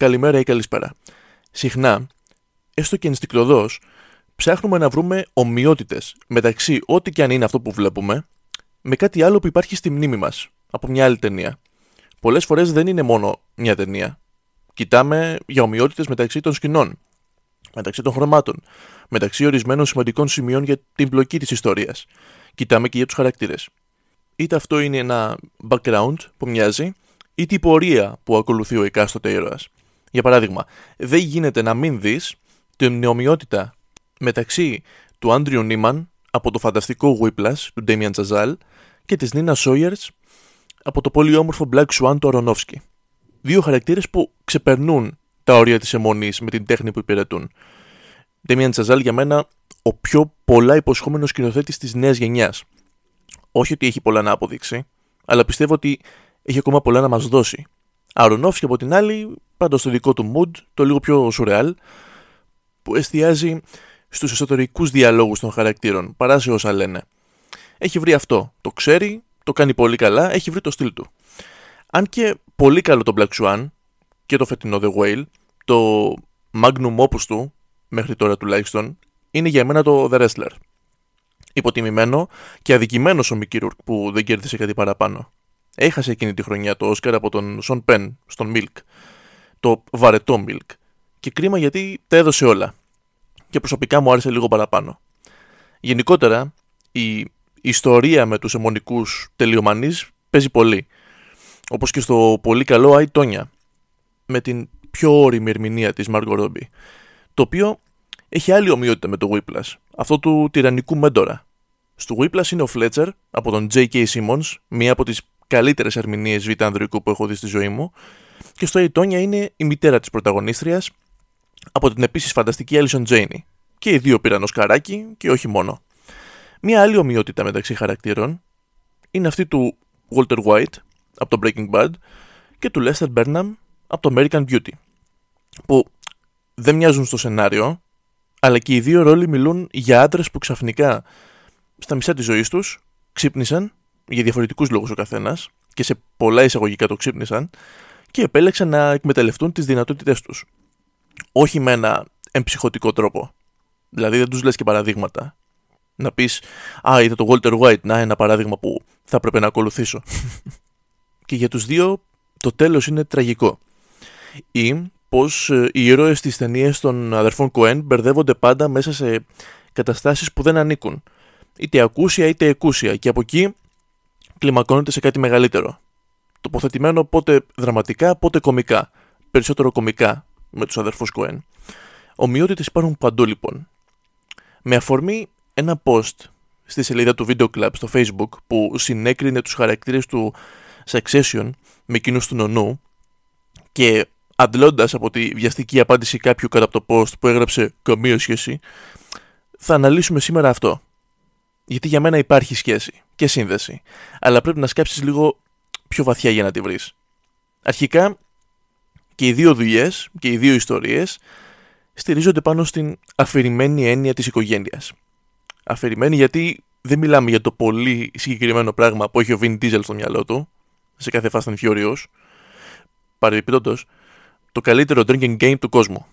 καλημέρα ή καλησπέρα. Συχνά, έστω και ενστικτοδός, ψάχνουμε να βρούμε ομοιότητες μεταξύ ό,τι και αν είναι αυτό που βλέπουμε, με κάτι άλλο που υπάρχει στη μνήμη μας από μια άλλη ταινία. Πολλές φορές δεν είναι μόνο μια ταινία. Κοιτάμε για ομοιότητες μεταξύ των σκηνών, μεταξύ των χρωμάτων, μεταξύ ορισμένων σημαντικών σημείων για την πλοκή της ιστορίας. Κοιτάμε και για τους χαρακτήρες. Είτε αυτό είναι ένα background που μοιάζει, είτε η πορεία που ακολουθεί ο εκάστοτε ήρωας. Για παράδειγμα, δεν γίνεται να μην δεις την ομοιότητα μεταξύ του Άντριου Νίμαν από το φανταστικό Whiplash του Ντέμιαν Chazal και της Νίνα Sawyers από το πολύ όμορφο Black Swan του Αρονόφσκι. Δύο χαρακτήρες που ξεπερνούν τα όρια της αιμονής με την τέχνη που υπηρετούν. Ντέμιαν Chazal για μένα ο πιο πολλά υποσχόμενος σκηνοθέτης της νέας γενιάς. Όχι ότι έχει πολλά να αποδείξει, αλλά πιστεύω ότι έχει ακόμα πολλά να μας δώσει. Αρονόφσκι από την άλλη, πάντα στο δικό του mood, το λίγο πιο σουρεάλ, που εστιάζει στους εσωτερικούς διαλόγους των χαρακτήρων παρά σε όσα λένε. Έχει βρει αυτό. Το ξέρει, το κάνει πολύ καλά, έχει βρει το στυλ του. Αν και πολύ καλό το Black Swan και το φετινό The Whale, το magnum opus του, μέχρι τώρα τουλάχιστον, είναι για μένα το The Wrestler. Υποτιμημένο και αδικημένος ο Mickey Rourke που δεν κέρδισε κάτι παραπάνω. Έχασε εκείνη τη χρονιά το Όσκαρ από τον Σον Πεν στον Milk. Το βαρετό Milk. Και κρίμα γιατί τα έδωσε όλα. Και προσωπικά μου άρεσε λίγο παραπάνω. Γενικότερα, η ιστορία με τους αιμονικούς τελειομανείς παίζει πολύ. Όπως και στο πολύ καλό Άι Τόνια. Με την πιο όρημη ερμηνεία της Μάργκο Ρόμπι. Το οποίο έχει άλλη ομοιότητα με το Whiplash. Αυτό του τυραννικού μέντορα. Στο Whiplash είναι ο Fletcher από τον J.K. Simmons, μία από τις καλύτερες ερμηνείες β' ανδρικού που έχω δει στη ζωή μου. Και στο Ιτόνια είναι η μητέρα της πρωταγωνίστριας από την επίσης φανταστική Alison Janey. Και οι δύο πήραν ω καράκι και όχι μόνο. Μία άλλη ομοιότητα μεταξύ χαρακτήρων είναι αυτή του Walter White από το Breaking Bad και του Lester Burnham από το American Beauty. Που δεν μοιάζουν στο σενάριο, αλλά και οι δύο ρόλοι μιλούν για άντρες που ξαφνικά στα μισά της ζωής τους ξύπνησαν για διαφορετικούς λόγους ο καθένας και σε πολλά εισαγωγικά το ξύπνησαν και επέλεξαν να εκμεταλλευτούν τις δυνατότητές τους. Όχι με ένα εμψυχωτικό τρόπο. Δηλαδή δεν τους λες και παραδείγματα. Να πεις, Α, είδα το Walter White, να ένα παράδειγμα που θα έπρεπε να ακολουθήσω. και για τους δύο το τέλος είναι τραγικό. Ή πως ε, οι ήρωες της ταινίας των αδερφών Κοέν μπερδεύονται πάντα μέσα σε καταστάσεις που δεν ανήκουν. Είτε ακούσια είτε εκούσια. Και από εκεί κλιμακώνεται σε κάτι μεγαλύτερο. Τοποθετημένο πότε δραματικά, πότε κομικά. Περισσότερο κομικά με τους αδερφούς Κοέν. Ομοιότητες υπάρχουν παντού λοιπόν. Με αφορμή ένα post στη σελίδα του Video Club στο Facebook που συνέκρινε τους χαρακτήρες του Succession με εκείνους του νονού και αντλώντας από τη βιαστική απάντηση κάποιου κατά από το post που έγραψε καμία σχέση, θα αναλύσουμε σήμερα αυτό. Γιατί για μένα υπάρχει σχέση και σύνδεση. Αλλά πρέπει να σκάψεις λίγο πιο βαθιά για να τη βρεις. Αρχικά και οι δύο δουλειές και οι δύο ιστορίες στηρίζονται πάνω στην αφηρημένη έννοια της οικογένειας. Αφηρημένη γιατί δεν μιλάμε για το πολύ συγκεκριμένο πράγμα που έχει ο Vin Diesel στο μυαλό του σε κάθε Fast and Furious. Παρεμπιπτόντως, το καλύτερο drinking game του κόσμου.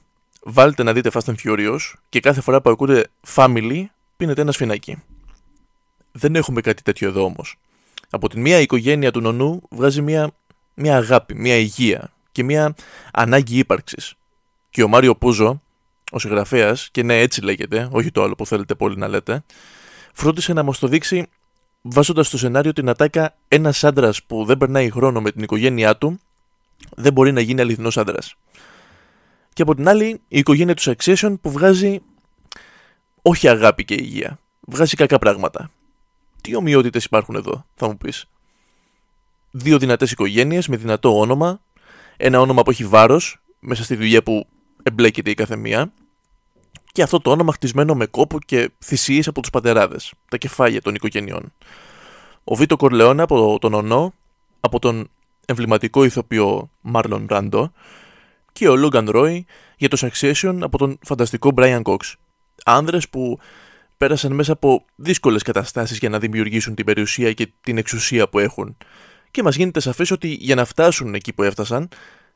Βάλτε να δείτε Fast and Furious και κάθε φορά που ακούτε family πίνετε ένα σφινάκι. Δεν έχουμε κάτι τέτοιο εδώ όμως. Από την μία η οικογένεια του νονού βγάζει μια, μια αγάπη, μια υγεία και μια ανάγκη ύπαρξης. Και ο Μάριο Πούζο, ο συγγραφέας, και ναι, έτσι λέγεται, όχι το άλλο που θέλετε πολύ να λέτε, φρόντισε να μας το δείξει βάζοντας στο σενάριο την ατάκα ένας άντρας που δεν περνάει χρόνο με την οικογένειά του δεν μπορεί να γίνει αληθινός άντρας. Και από την άλλη, η οικογένεια του Succession που βγάζει όχι αγάπη και υγεία. Βγάζει κακά πράγματα τι ομοιότητες υπάρχουν εδώ, θα μου πεις; Δύο δυνατές οικογένειες με δυνατό όνομα, ένα όνομα που έχει βάρος μέσα στη δουλειά που εμπλέκεται η καθεμία, και αυτό το όνομα χτισμένο με κόπο και θυσίες από τους πατεράδες, τα κεφάλια των οικογενειών. Ο Βίτο Κορλεόνα από τον Ονό, από τον εμβληματικό ηθοποιό Μάρλον Ράντο και ο Λόγκαν Ρόι για το Succession από τον φανταστικό Brian Cox. Άνδρες που πέρασαν μέσα από δύσκολες καταστάσεις για να δημιουργήσουν την περιουσία και την εξουσία που έχουν. Και μας γίνεται σαφές ότι για να φτάσουν εκεί που έφτασαν,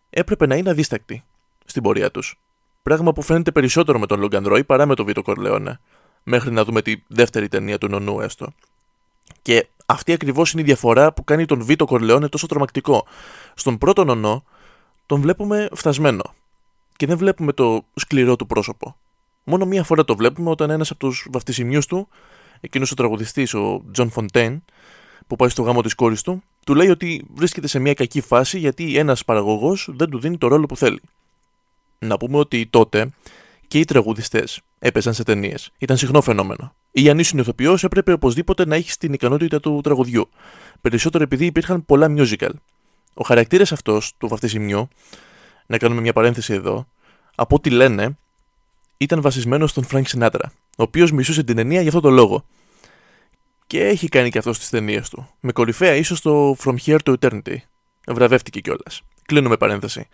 έπρεπε να είναι αδίστακτοι. στην πορεία τους. Πράγμα που φαίνεται περισσότερο με τον Λόγκαν Ρόι παρά με τον Βίτο Κορλεόνε. Μέχρι να δούμε τη δεύτερη ταινία του Νονού έστω. Και αυτή ακριβώς είναι η διαφορά που κάνει τον Βίτο Κορλεόνε τόσο τρομακτικό. Στον πρώτο Νονό τον βλέπουμε φτασμένο. Και δεν βλέπουμε το σκληρό του πρόσωπο. Μόνο μία φορά το βλέπουμε όταν ένας από τους βαφτισιμιούς του, εκείνος ο τραγουδιστής, ο Τζον Φοντέν, που πάει στο γάμο της κόρης του, του λέει ότι βρίσκεται σε μια κακή φάση γιατί ένας παραγωγός δεν του δίνει το ρόλο που θέλει. Να πούμε ότι τότε και οι τραγουδιστές έπαιζαν σε ταινίες. Ήταν συχνό φαινόμενο. Ή αν ήσουν ηθοποιός, έπρεπε οπωσδήποτε να έχει την ικανότητα του τραγουδιού. Περισσότερο επειδή υπήρχαν πολλά musical. Ο χαρακτήρας αυτός του βαφτισιμιού, να κάνουμε μια παρένθεση εδώ, από ό,τι λένε, ήταν βασισμένο στον Frank Sinatra, ο οποίος μισούσε την ταινία για αυτό το λόγο. Και έχει κάνει και αυτό στις ταινίες του. Με κορυφαία ίσως το From Here to Eternity. Βραβεύτηκε κιόλας. Κλείνουμε παρένθεση.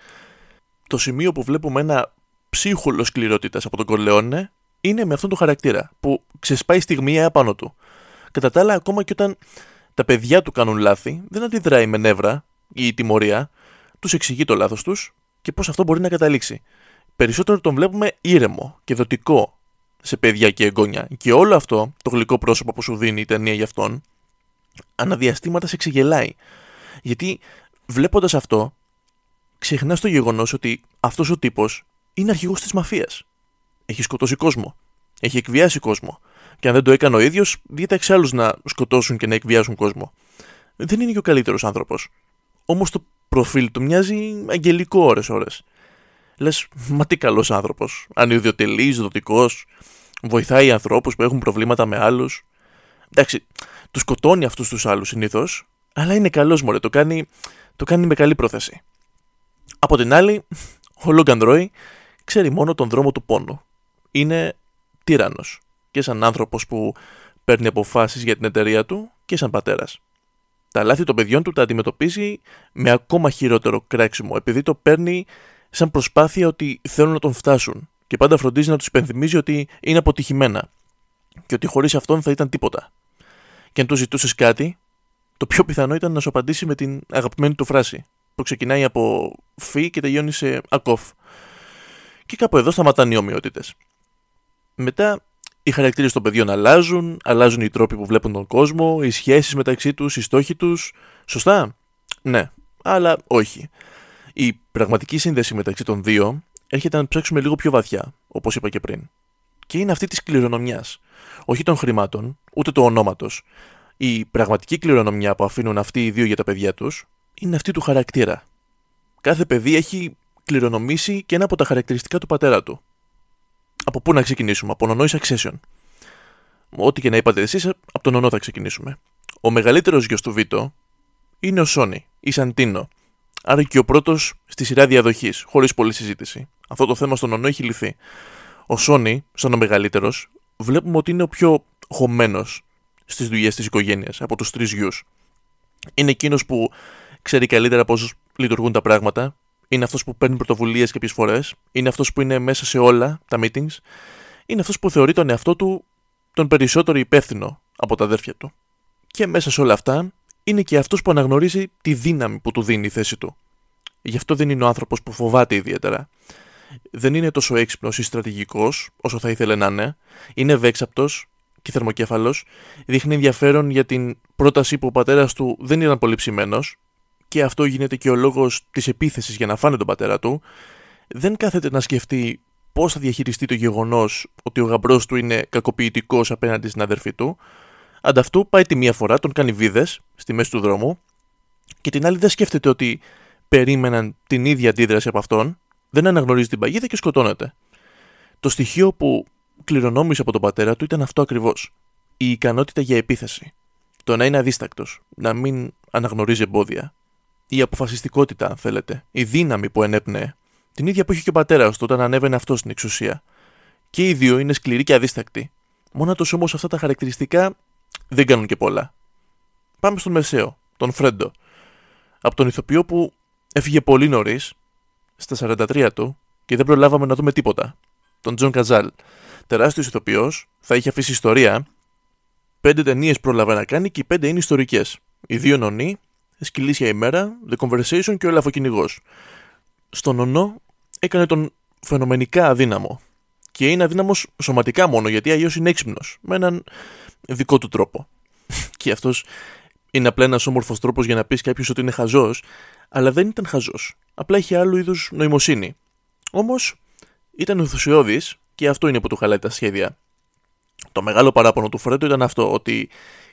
Το σημείο που βλέπουμε ένα ψύχουλο σκληρότητας από τον Κορλεόνε είναι με αυτόν τον χαρακτήρα, που ξεσπάει στιγμή απάνω του. Κατά τα άλλα, ακόμα και όταν τα παιδιά του κάνουν λάθη, δεν αντιδράει με νεύρα ή τιμωρία, τους εξηγεί το λάθος τους και πώς αυτό μπορεί να καταλήξει. Περισσότερο τον βλέπουμε ήρεμο και δοτικό σε παιδιά και εγγόνια. Και όλο αυτό, το γλυκό πρόσωπο που σου δίνει η ταινία για αυτόν, αναδιαστήματα σε ξεγελάει. Γιατί βλέποντας αυτό, ξεχνάς το γεγονός ότι αυτός ο τύπος είναι αρχηγός της μαφίας. Έχει σκοτώσει κόσμο. Έχει εκβιάσει κόσμο. Και αν δεν το έκανε ο ίδιος, διέταξε άλλους να σκοτώσουν και να εκβιάσουν κόσμο. Δεν είναι και ο καλύτερος άνθρωπος. Όμως το προφίλ του μοιάζει αγγελικό ώρε-ώρε. Λες, μα τι καλός άνθρωπος. Ανιδιοτελής, δοτικός, βοηθάει ανθρώπους που έχουν προβλήματα με άλλους. Εντάξει, τους σκοτώνει αυτούς τους άλλους συνήθως, αλλά είναι καλός μωρέ. Το κάνει, το κάνει με καλή πρόθεση. Από την άλλη, ο Λόγκαν Ρόι ξέρει μόνο τον δρόμο του πόνου. Είναι τύρανος. Και σαν άνθρωπος που παίρνει αποφάσεις για την εταιρεία του και σαν πατέρας. Τα λάθη των παιδιών του τα αντιμετωπίζει με ακόμα χειρότερο κράξιμο, επειδή το παίρνει σαν προσπάθεια ότι θέλουν να τον φτάσουν και πάντα φροντίζει να τους υπενθυμίζει ότι είναι αποτυχημένα και ότι χωρίς αυτόν θα ήταν τίποτα. Και αν του ζητούσες κάτι, το πιο πιθανό ήταν να σου απαντήσει με την αγαπημένη του φράση, που ξεκινάει από φι και τελειώνει σε ακόφ. Και κάπου εδώ σταματάνε οι ομοιότητες. Μετά οι χαρακτήρες των παιδιών αλλάζουν, αλλάζουν οι τρόποι που βλέπουν τον κόσμο, οι σχέσεις μεταξύ τους, οι στόχοι τους. Σωστά; Ναι, αλλά όχι. Η πραγματική σύνδεση μεταξύ των δύο έρχεται να ψάξουμε λίγο πιο βαθιά, όπως είπα και πριν. Και είναι αυτή της κληρονομιάς. Όχι των χρημάτων, ούτε του ονόματος. Η πραγματική κληρονομιά που αφήνουν αυτοί οι δύο για τα παιδιά τους είναι αυτή του χαρακτήρα. Κάθε παιδί έχει κληρονομήσει και ένα από τα χαρακτηριστικά του πατέρα του. Από πού να ξεκινήσουμε, από νονό Succession. Ό,τι και να είπατε εσείς, από τον νονό θα ξεκινήσουμε. Ο μεγαλύτερος γιος του Βίτο είναι ο Σόνι, η Σαντίνο, άρα και ο πρώτος στη σειρά διαδοχής, χωρίς πολλή συζήτηση. Αυτό το θέμα στον ονό έχει λυθεί. Ο Σόνι, σαν ο μεγαλύτερος, βλέπουμε ότι είναι ο πιο χωμένος στις δουλειές της οικογένειας από τους τρεις γιους. Είναι εκείνος που ξέρει καλύτερα πώς λειτουργούν τα πράγματα, είναι αυτός που παίρνει πρωτοβουλίες κάποιες φορές, είναι αυτός που είναι μέσα σε όλα τα meetings, είναι αυτός που θεωρεί τον εαυτό του τον περισσότερο υπεύθυνο από τα αδέρφια του. Και μέσα σε όλα αυτά είναι και αυτός που αναγνωρίζει τη δύναμη που του δίνει η θέση του. Γι' αυτό δεν είναι ο άνθρωπος που φοβάται ιδιαίτερα. Δεν είναι τόσο έξυπνος ή στρατηγικός όσο θα ήθελε να είναι. Είναι ευέξαπτος και θερμοκέφαλος. Δείχνει ενδιαφέρον για την πρόταση που ο πατέρας του δεν ήταν πολύ ψημένος και αυτό γίνεται και ο λόγος της επίθεσης για να φάνε τον πατέρα του. Δεν κάθεται να σκεφτεί πώς θα διαχειριστεί το γεγονός ότι ο γαμπρός του είναι κακοποιητικός απέναντι στην αδερφή του. Ανταυτού πάει τη μία φορά, τον κάνει βίδες στη μέση του δρόμου και την άλλη δεν σκέφτεται ότι περίμεναν την ίδια αντίδραση από αυτόν, δεν αναγνωρίζει την παγίδα και σκοτώνεται. Το στοιχείο που κληρονόμησε από τον πατέρα του ήταν αυτό ακριβώς. Η ικανότητα για επίθεση. Το να είναι αδίστακτος, να μην αναγνωρίζει εμπόδια. Η αποφασιστικότητα, αν θέλετε. Η δύναμη που ενέπνεε. Την ίδια που είχε και ο πατέρας του όταν ανέβαινε αυτός στην εξουσία. Και οι δύο είναι σκληροί και αδίστακτοι. Μόνα όμως αυτά τα χαρακτηριστικά δεν κάνουν και πολλά. Πάμε στον Μεσαίο, τον Φρέντο. Από τον ηθοποιό που έφυγε πολύ νωρίς, στα 43 του, και δεν προλάβαμε να δούμε τίποτα. Τον Τζον Καζάλ. Τεράστιος ηθοποιός, θα είχε αφήσει ιστορία. Πέντε ταινίες πρόλαβε να κάνει και οι πέντε είναι ιστορικές. Οι δύο νονοί, Σκυλίσια ημέρα, The Conversation και ο Ελαφοκυνηγός. Στον Νονό έκανε τον φαινομενικά αδύναμο. Και είναι αδύναμος σωματικά μόνο, γιατί αλλιώς είναι έξυπνος, με έναν δικό του τρόπο. και αυτός είναι απλά ένας όμορφος τρόπος για να πεις κάποιος ότι είναι χαζός, αλλά δεν ήταν χαζός. Απλά είχε άλλου είδους νοημοσύνη. Όμως ήταν ενθουσιώδης και αυτό είναι που του χαλάει τα σχέδια. Το μεγάλο παράπονο του Φρέντο ήταν αυτό, ότι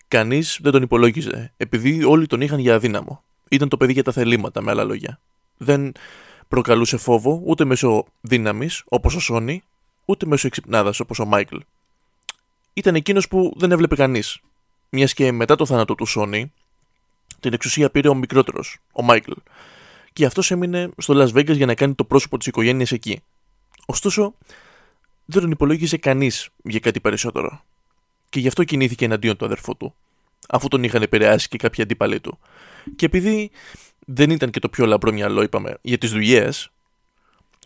κανείς δεν τον υπολόγιζε, επειδή όλοι τον είχαν για αδύναμο. Ήταν το παιδί για τα θελήματα, με άλλα λόγια. Δεν προκαλούσε φόβο ούτε μέσω δύναμης, όπως ο Σόνι, ούτε μέσω εξυπνάδας, όπως ο Μάικλ. Ήταν εκείνος που δεν έβλεπε κανείς. Μιας και μετά το θάνατο του Σόνι, την εξουσία πήρε ο μικρότερος, ο Μάικλ. Και αυτός έμεινε στο Las Vegas για να κάνει το πρόσωπο της οικογένειας εκεί. Ωστόσο, δεν τον υπολόγιζε κανείς για κάτι περισσότερο. Και γι' αυτό κινήθηκε εναντίον του αδερφού του, αφού τον είχαν επηρεάσει και κάποιοι αντίπαλοι του. Και επειδή δεν ήταν και το πιο λαμπρό μυαλό, είπαμε, για τις δουλειές,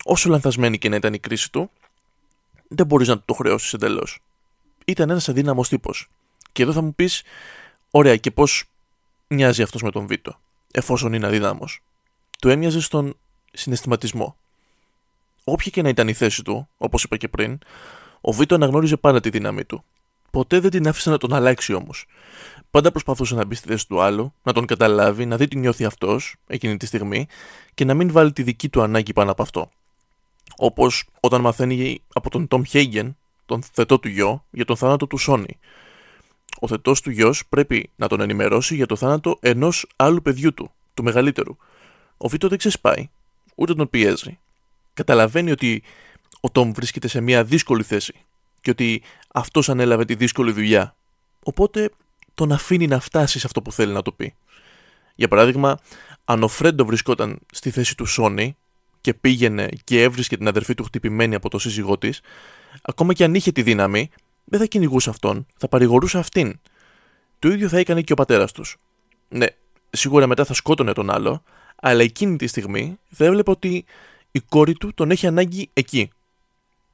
όσο λανθασμένη και να ήταν η κρίση του, δεν μπορείς να του το χρεώσεις εντελώς. Ήταν ένας αδύναμος τύπος. Και εδώ θα μου πεις, ωραία, και πώς μοιάζει αυτός με τον Βίτο, εφόσον είναι αδύναμος. Του έμοιαζε στον συναισθηματισμό. Όποια και να ήταν η θέση του, όπως είπα και πριν, ο Βίτο αναγνώριζε πάντα τη δύναμή του. Ποτέ δεν την άφησε να τον αλλάξει όμως. Πάντα προσπαθούσε να μπει στη θέση του άλλου, να τον καταλάβει, να δει τι νιώθει αυτός εκείνη τη στιγμή και να μην βάλει τη δική του ανάγκη πάνω από αυτό. Όπως όταν μαθαίνει από τον Τόμ Χέγγεν, τον θετό του γιο, για τον θάνατο του Σόνι. Ο θετός του γιος πρέπει να τον ενημερώσει για το θάνατο ενός άλλου παιδιού του, του μεγαλύτερου. Ο Βίτο δεν ξεσπάει, ούτε τον πιέζει. Καταλαβαίνει ότι ο Τόμ βρίσκεται σε μια δύσκολη θέση και ότι αυτός ανέλαβε τη δύσκολη δουλειά. Οπότε τον αφήνει να φτάσει σε αυτό που θέλει να το πει. Για παράδειγμα, αν ο Φρέντο βρισκόταν στη θέση του Σόνι και πήγαινε και έβρισκε την αδερφή του χτυπημένη από το σύζυγό της, ακόμα και αν είχε τη δύναμη, δεν θα κυνηγούσε αυτόν, θα παρηγορούσε αυτήν. Το ίδιο θα έκανε και ο πατέρας τους. Ναι, σίγουρα μετά θα σκότωνε τον άλλο, αλλά εκείνη τη στιγμή θα έβλεπε ότι η κόρη του τον έχει ανάγκη εκεί.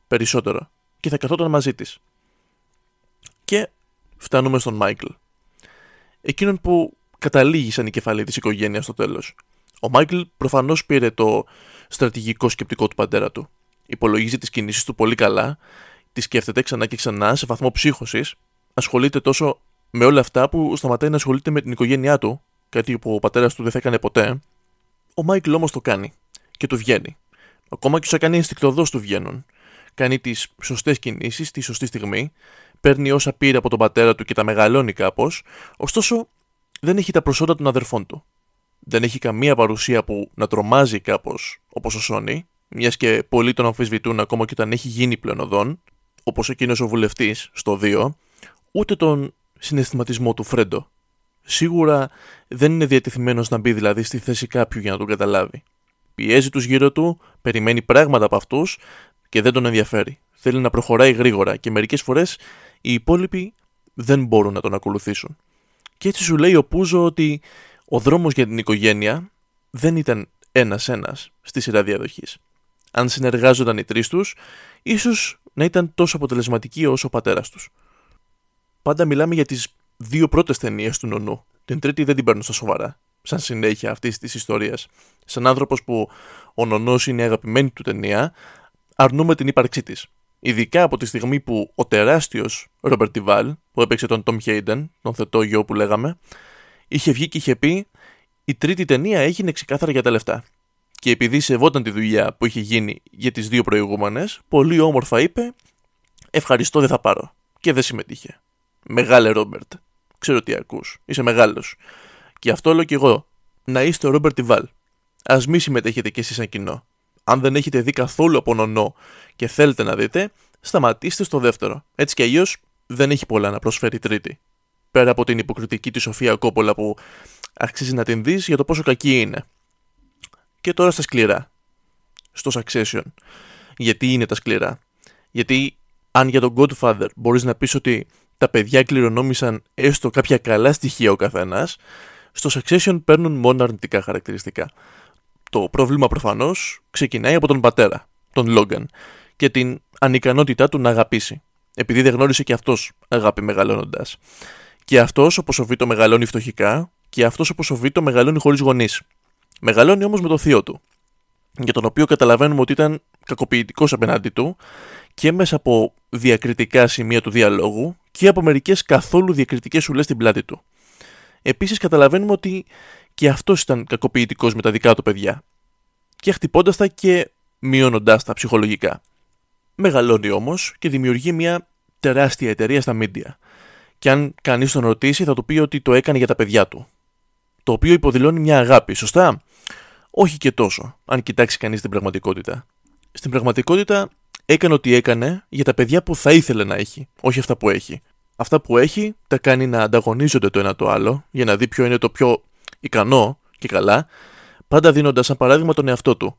Περισσότερο. Και θα καθόταν μαζί της. Και φτάνουμε στον Μάικλ. Εκείνον που καταλήγει σαν η κεφαλή της οικογένειας στο τέλος. Ο Μάικλ προφανώς πήρε το στρατηγικό σκεπτικό του πατέρα του. Υπολογίζει τις κινήσεις του πολύ καλά, τις σκέφτεται ξανά και ξανά σε βαθμό ψύχωσης, ασχολείται τόσο με όλα αυτά που σταματάει να ασχολείται με την οικογένειά του, κάτι που ο πατέρας του δεν θα έκανε ποτέ. Ο Μάικλ όμως το κάνει και του βγαίνει. Ακόμα και όσα κάνει ενστικτωδώς του βγαίνουν. Κάνει τις σωστές κινήσεις τη σωστή στιγμή, παίρνει όσα πήρε από τον πατέρα του και τα μεγαλώνει κάπως, ωστόσο δεν έχει τα προσόντα των αδερφών του δεν έχει καμία παρουσία που να τρομάζει κάπως όπως ο Σόνι, μιας και πολλοί τον αμφισβητούν ακόμα και όταν έχει γίνει πλέον οδόν, όπως εκείνο ο βουλευτής στο 2, ούτε τον συναισθηματισμό του Φρέντο. Σίγουρα δεν είναι διατεθειμένος να μπει δηλαδή στη θέση κάποιου για να τον καταλάβει. Πιέζει τους γύρω του, περιμένει πράγματα από αυτούς και δεν τον ενδιαφέρει. Θέλει να προχωράει γρήγορα και μερικές φορές οι υπόλοιποι δεν μπορούν να τον ακολουθήσουν. Και έτσι σου λέει ο Πούζο ότι ο δρόμος για την οικογένεια δεν ήταν ένας-ένας στη σειρά διαδοχής. Αν συνεργάζονταν οι τρεις τους, ίσως να ήταν τόσο αποτελεσματικοί όσο ο πατέρας τους. Πάντα μιλάμε για τις δύο πρώτες ταινίες του νονού. Την τρίτη δεν την παίρνω στα σοβαρά, σαν συνέχεια αυτής της ιστορίας. Σαν άνθρωπος που ο νονός είναι η αγαπημένη του ταινία, αρνούμε την ύπαρξή της. Ειδικά από τη στιγμή που ο τεράστιος Ρόμπερτ Τιβάλ, που έπαιξε τον Τόμ Χέιντεν, τον θετό γιο που λέγαμε, είχε βγει και είχε πει η τρίτη ταινία έγινε ξεκάθαρα για τα λεφτά. Και επειδή σεβόταν τη δουλειά που είχε γίνει για τις δύο προηγούμενες, πολύ όμορφα είπε «Ευχαριστώ δεν θα πάρω». Και δεν συμμετείχε. Μεγάλε Ρόμπερτ. Ξέρω τι ακούς. Είσαι μεγάλος. Και αυτό λέω κι εγώ. Να είστε ο Ρόμπερτ Τιβάλ. Α μη συμμετέχετε κι εσείς σαν κοινό. Αν δεν έχετε δει καθόλου από νονό και θέλετε να δείτε, σταματήστε στο δεύτερο. Έτσι κι αλλιώς δεν έχει πολλά να προσφέρει τρίτη πέρα από την υποκριτική τη Σοφία Κόπολα που αξίζει να την δεις για το πόσο κακή είναι. Και τώρα στα σκληρά. Στο Succession. Γιατί είναι τα σκληρά. Γιατί αν για τον Godfather μπορείς να πεις ότι τα παιδιά κληρονόμησαν έστω κάποια καλά στοιχεία ο καθένας, στο Succession παίρνουν μόνο αρνητικά χαρακτηριστικά. Το πρόβλημα προφανώς ξεκινάει από τον πατέρα, τον Λόγκαν, και την ανικανότητά του να αγαπήσει, επειδή δεν γνώρισε και αυτός αγάπη μεγαλώνοντας. Και αυτός όπως ο Βίτο μεγαλώνει φτωχικά, και αυτός όπως ο Βίτο μεγαλώνει χωρίς γονείς. Μεγαλώνει όμως με το θείο του. για τον οποίο καταλαβαίνουμε ότι ήταν κακοποιητικός απέναντί του και μέσα από διακριτικά σημεία του διαλόγου και από μερικές καθόλου διακριτικές σουλές στην πλάτη του. Επίσης καταλαβαίνουμε ότι και αυτός ήταν κακοποιητικός με τα δικά του παιδιά και χτυπώντας τα και μειώνοντάς τα ψυχολογικά. Μεγαλώνει όμως και δημιουργεί μια τεράστια εταιρεία στα μίντια. Και αν κανείς τον ρωτήσει θα του πει ότι το έκανε για τα παιδιά του. Το οποίο υποδηλώνει μια αγάπη, σωστά; Όχι και τόσο, αν κοιτάξει κανείς την πραγματικότητα. Στην πραγματικότητα έκανε ό,τι έκανε για τα παιδιά που θα ήθελε να έχει, όχι αυτά που έχει. Αυτά που έχει τα κάνει να ανταγωνίζονται το ένα το άλλο για να δει ποιο είναι το πιο ικανό και καλά, πάντα δίνοντας σαν παράδειγμα τον εαυτό του.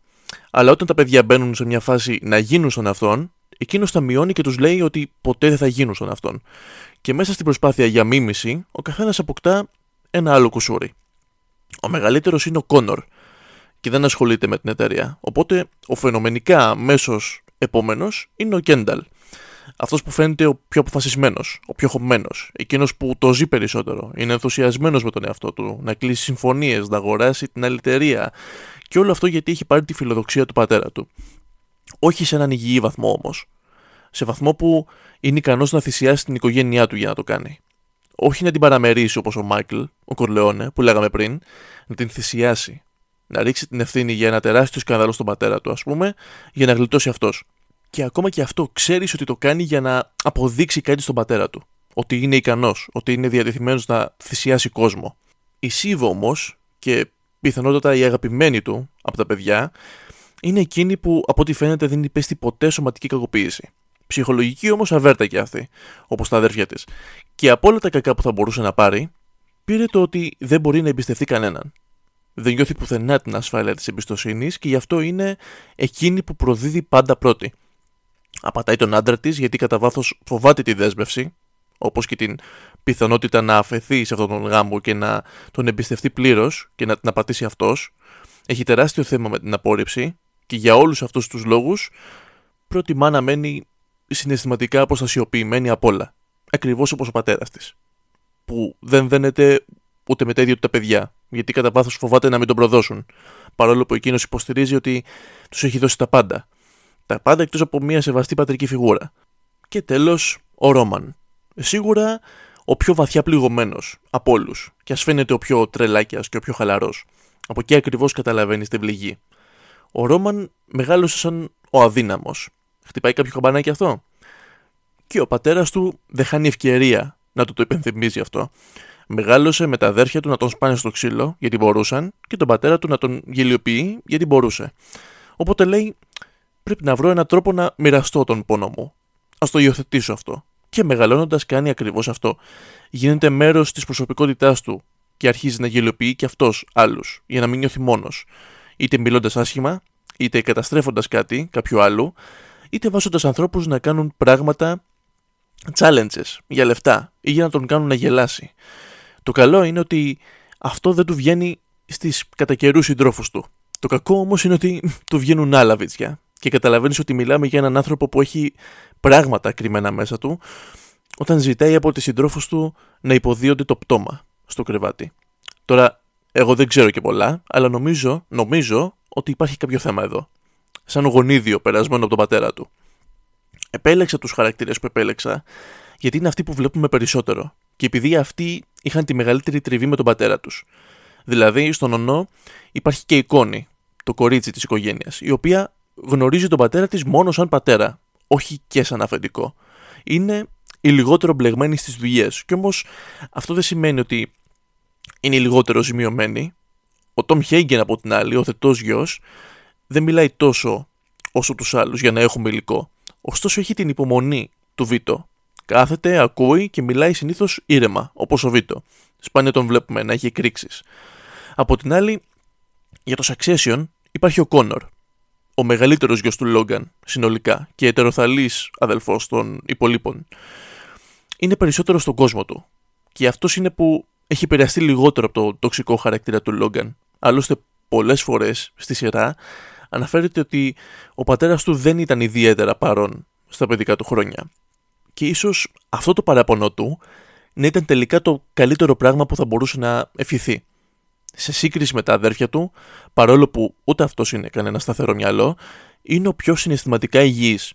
Αλλά όταν τα παιδιά μπαίνουν σε μια φάση να γίνουν στον αυτόν, εκείνος τα μειώνει και τους λέει ότι ποτέ δεν θα γίνουν στον αυτόν. Και μέσα στην προσπάθεια για μίμηση, ο καθένας αποκτά ένα άλλο κουσούρι. Ο μεγαλύτερος είναι ο Κόνορ και δεν ασχολείται με την εταιρεία. Οπότε ο φαινομενικά μέσος επόμενος είναι ο Κένταλ. Αυτός που φαίνεται ο πιο αποφασισμένος, ο πιο χωμένος, εκείνος που το ζει περισσότερο, είναι ενθουσιασμένος με τον εαυτό του, να κλείσει συμφωνίες, να αγοράσει την αλητερία. Και όλο αυτό γιατί έχει πάρει τη φιλοδοξία του πατέρα του. Όχι σε έναν υγιή βαθμό όμως. Σε βαθμό που είναι ικανός να θυσιάσει την οικογένειά του για να το κάνει. Όχι να την παραμερίσει όπως ο Μάικλ, ο Κορλεόνε, που λέγαμε πριν, να την θυσιάσει. Να ρίξει την ευθύνη για ένα τεράστιο σκανδαλό στον πατέρα του, ας πούμε, για να γλιτώσει αυτός. Και ακόμα και αυτό ξέρεις ότι το κάνει για να αποδείξει κάτι στον πατέρα του. Ότι είναι ικανός, ότι είναι διατεθειμένος να θυσιάσει κόσμο. Η Σίβο όμως, και πιθανότατα η αγαπημένη του από τα παιδιά, είναι εκείνη που από ό,τι φαίνεται δεν υπέστη ποτέ σωματική κακοποίηση. Ψυχολογική όμως αβέρτα και αυτή, όπως τα αδέρφια της. Και από όλα τα κακά που θα μπορούσε να πάρει, πήρε το ότι δεν μπορεί να εμπιστευτεί κανέναν. Δεν νιώθει πουθενά την ασφάλεια της εμπιστοσύνης και γι' αυτό είναι εκείνη που προδίδει πάντα πρώτη. Απατάει τον άντρα της γιατί κατά βάθος φοβάται τη δέσμευση, όπως και την πιθανότητα να αφαιθεί σε αυτόν τον γάμο και να τον εμπιστευτεί πλήρως και να την απατήσει αυτός. Έχει τεράστιο θέμα με την απόρριψη και για όλους αυτούς τους λόγους προτιμά να μένει συναισθηματικά αποστασιοποιημένη απ' όλα. Ακριβώς όπως ο πατέρας της. Που δεν δένεται ούτε με τα ίδια του τα παιδιά, γιατί κατά βάθο φοβάται να μην τον προδώσουν. Παρόλο που εκείνος υποστηρίζει ότι τους έχει δώσει τα πάντα. Τα πάντα εκτός από μια σεβαστή πατρική φιγούρα. Και τέλος, ο Ρόμαν. Σίγουρα ο πιο βαθιά πληγωμένος από όλους, και ας φαίνεται ο πιο τρελάκιας και ο πιο χαλαρός. Από εκεί ακριβώς καταλαβαίνεις την πληγή. Ο Ρόμαν μεγάλωσε σαν ο αδύναμος. Χτυπάει κάποιο καμπανάκι αυτό. Και ο πατέρας του δεν χάνει ευκαιρία να του το υπενθυμίζει αυτό. Μεγάλωσε με τα αδέρφια του να τον σπάνε στο ξύλο γιατί μπορούσαν και τον πατέρα του να τον γελιοποιεί γιατί μπορούσε. Οπότε λέει: Πρέπει να βρω έναν τρόπο να μοιραστώ τον πόνο μου. Α το υιοθετήσω αυτό. Και μεγαλώνοντας κάνει ακριβώς αυτό. Γίνεται μέρος της προσωπικότητάς του και αρχίζει να γελιοποιεί και αυτός άλλους για να μην νιώθει μόνος. Είτε μιλώντας άσχημα, είτε καταστρέφοντας κάτι, κάποιο άλλο, είτε βάζοντας ανθρώπους να κάνουν πράγματα challenges για λεφτά ή για να τον κάνουν να γελάσει. Το καλό είναι ότι αυτό δεν του βγαίνει στις κατά καιρούς συντρόφους του. Το κακό όμως είναι ότι του βγαίνουν άλλα βίτσια και καταλαβαίνεις ότι μιλάμε για έναν άνθρωπο που έχει πράγματα κρυμμένα μέσα του όταν ζητάει από τις συντρόφους του να υποδίονται το πτώμα στο κρεβάτι. Τώρα, εγώ δεν ξέρω και πολλά, αλλά νομίζω, νομίζω ότι υπάρχει κάποιο θέμα εδώ. Σαν γονίδιο περασμένο από τον πατέρα του. Επέλεξα τους χαρακτήρες που επέλεξα γιατί είναι αυτοί που βλέπουμε περισσότερο και επειδή αυτοί είχαν τη μεγαλύτερη τριβή με τον πατέρα τους. Δηλαδή, στον ονό υπάρχει και η Κόνη, το κορίτσι της οικογένειας, η οποία γνωρίζει τον πατέρα της μόνο σαν πατέρα, όχι και σαν αφεντικό. Είναι η λιγότερο μπλεγμένη στις δουλειές. Κι όμως αυτό δεν σημαίνει ότι είναι η λιγότερο ζημιωμένη. Ο Τόμ Χέγγεν από την άλλη, ο θετός γιος, δεν μιλάει τόσο όσο τους άλλους για να έχουμε υλικό. Ωστόσο έχει την υπομονή του Βίτο. Κάθεται, ακούει και μιλάει συνήθως ήρεμα, όπως ο Βίτο. Σπάνια τον βλέπουμε να έχει εκρήξεις. Από την άλλη, για το Succession υπάρχει ο Κόνορ, ο μεγαλύτερος γιος του Λόγκαν συνολικά και ετεροθαλής αδελφός των υπολείπων. Είναι περισσότερο στον κόσμο του και αυτός είναι που έχει επηρεαστεί λιγότερο από το τοξικό χαρακτήρα του Λόγκαν. Άλλωστε πολλές φορές στη σειρά αναφέρεται ότι ο πατέρας του δεν ήταν ιδιαίτερα παρόν στα παιδικά του χρόνια. Και ίσως αυτό το παράπονο του να ήταν τελικά το καλύτερο πράγμα που θα μπορούσε να ευχηθεί. σε σύγκριση με τα αδέρφια του, παρόλο που ούτε αυτός είναι κανένα σταθερό μυαλό, είναι ο πιο συναισθηματικά υγιής.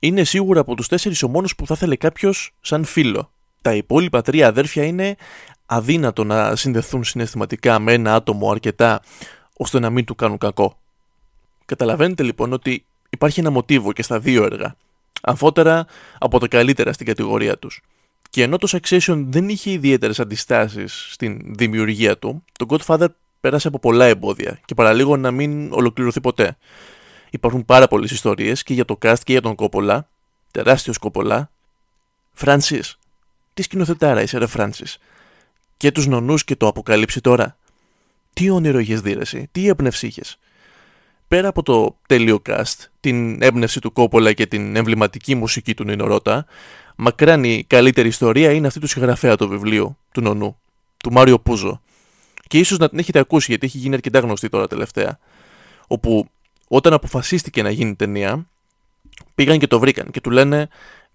Είναι σίγουρα από τους τέσσερις ο μόνος που θα ήθελε κάποιος σαν φίλο. Τα υπόλοιπα τρία αδέρφια είναι αδύνατο να συνδεθούν συναισθηματικά με ένα άτομο αρκετά ώστε να μην του κάνουν κακό. Καταλαβαίνετε λοιπόν ότι υπάρχει ένα μοτίβο και στα δύο έργα, αμφότερα από τα καλύτερα στην κατηγορία τους. Και ενώ το Succession δεν είχε ιδιαίτερες αντιστάσεις στην δημιουργία του, το Godfather πέρασε από πολλά εμπόδια και παραλίγο να μην ολοκληρωθεί ποτέ. Υπάρχουν πάρα πολλές ιστορίες και για το cast και για τον Κόπολα, τεράστιος Κόπολα. Φράνσι, τι σκηνοθετάρα είσαι, ρε Φράνσι. Και τους νονούς και το αποκαλύψει τώρα. Τι όνειρο είχες δίρεση, τι έμπνευση είχες; Πέρα από το τέλειο cast, την έμπνευση του Κόπολα και την εμβληματική μουσική του Νινορώτα, μακράν η καλύτερη ιστορία είναι αυτή του συγγραφέα του βιβλίου, του νονού, του Μάριο Πούζο. Και ίσως να την έχετε ακούσει γιατί έχει γίνει αρκετά γνωστή τώρα τελευταία. Όπου όταν αποφασίστηκε να γίνει ταινία, πήγαν και το βρήκαν και του λένε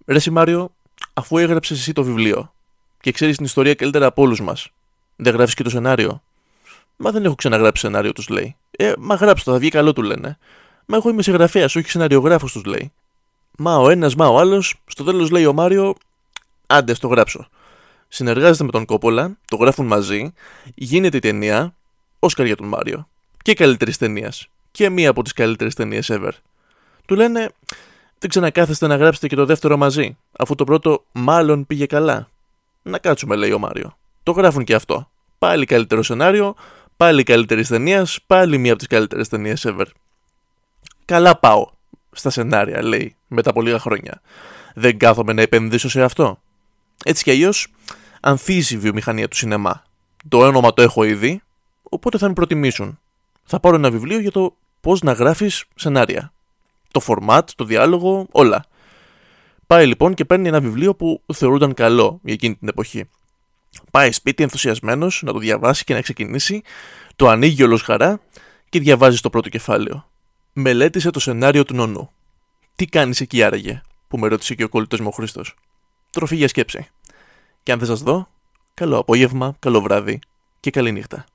Ρε Μάριο, αφού έγραψες εσύ το βιβλίο και ξέρεις την ιστορία καλύτερα από όλους μας, δεν γράφεις και το σενάριο. Μα δεν έχω ξαναγράψει σενάριο, τους λέει. Ε, μα γράψτε, θα βγει καλό, του λένε. Μα εγώ είμαι συγγραφέα, όχι σεναριογράφο, τους λέει. Μα ο ένας, μα ο άλλος, στο τέλος λέει ο Μάριο, άντε, το γράψω. Συνεργάζεται με τον Κόπολα, το γράφουν μαζί, γίνεται η ταινία, Όσκαρ για τον Μάριο. Και καλύτερης ταινίας. Και μία από τις καλύτερες ταινίες ever. Του λένε, δεν ξανακάθεστε να γράψετε και το δεύτερο μαζί, αφού το πρώτο μάλλον πήγε καλά. Να κάτσουμε, λέει ο Μάριο. Το γράφουν και αυτό. Πάλι καλύτερο σενάριο, πάλι καλύτερη ταινία, πάλι μία από τις καλύτερες ταινίες ever. Καλά πάω στα σενάρια, λέει, μετά από λίγα χρόνια. Δεν κάθομαι να επενδύσω σε αυτό. Έτσι κι αλλιώς, ανθίζει η βιομηχανία του σινεμά. Το όνομα το έχω ήδη, οπότε θα με προτιμήσουν. Θα πάρω ένα βιβλίο για το πώς να γράφεις σενάρια. Το format, το διάλογο, όλα. Πάει λοιπόν και παίρνει ένα βιβλίο που θεωρούνταν καλό για εκείνη την εποχή. Πάει σπίτι ενθουσιασμένος να το διαβάσει και να ξεκινήσει, το ανοίγει όλο χαρά και διαβάζει το πρώτο κεφάλαιο. Μελέτησε το σενάριο του νονού. Τι κάνεις εκεί άραγε, που με ρώτησε και ο κολλητό μου ο Χρήστο. Τροφή για σκέψη. Και αν δεν σας δω, καλό απόγευμα, καλό βράδυ και καλή νύχτα.